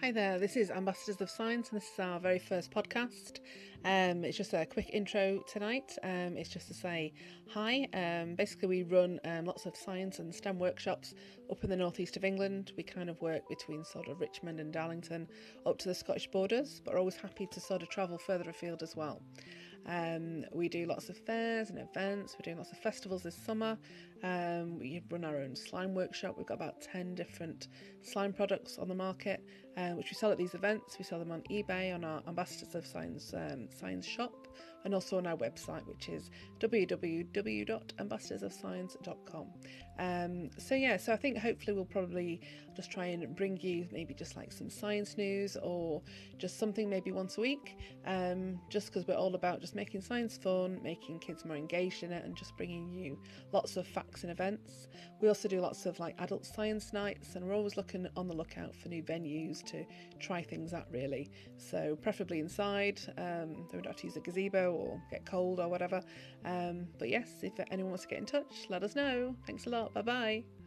Hi there, this is Ambassadors of Science, and this is our very first podcast. Um, it's just a quick intro tonight. Um, it's just to say hi. Um, basically, we run um, lots of science and STEM workshops up in the northeast of England. We kind of work between sort of Richmond and Darlington up to the Scottish borders, but are always happy to sort of travel further afield as well. Um, we do lots of fairs and events. We're doing lots of festivals this summer. Um, we run our own slime workshop. We've got about 10 different slime products on the market, uh, which we sell at these events. We sell them on eBay, on our Ambassadors of Science um, Science shop, and also on our website, which is www.ambassadorsofscience.com. Um, so, yeah, so I think hopefully we'll probably just try and bring you maybe just like some science news or just something maybe once a week, um, just because we're all about just making science fun, making kids more engaged in it, and just bringing you lots of facts and events. We also do lots of like adult science nights, and we're always looking on the lookout for new venues to try things out, really. So, preferably inside, um, we don't have to use a gazebo or get cold or whatever. Um, but yes, if anyone wants to get in touch, let us know. Thanks a lot. Bye bye.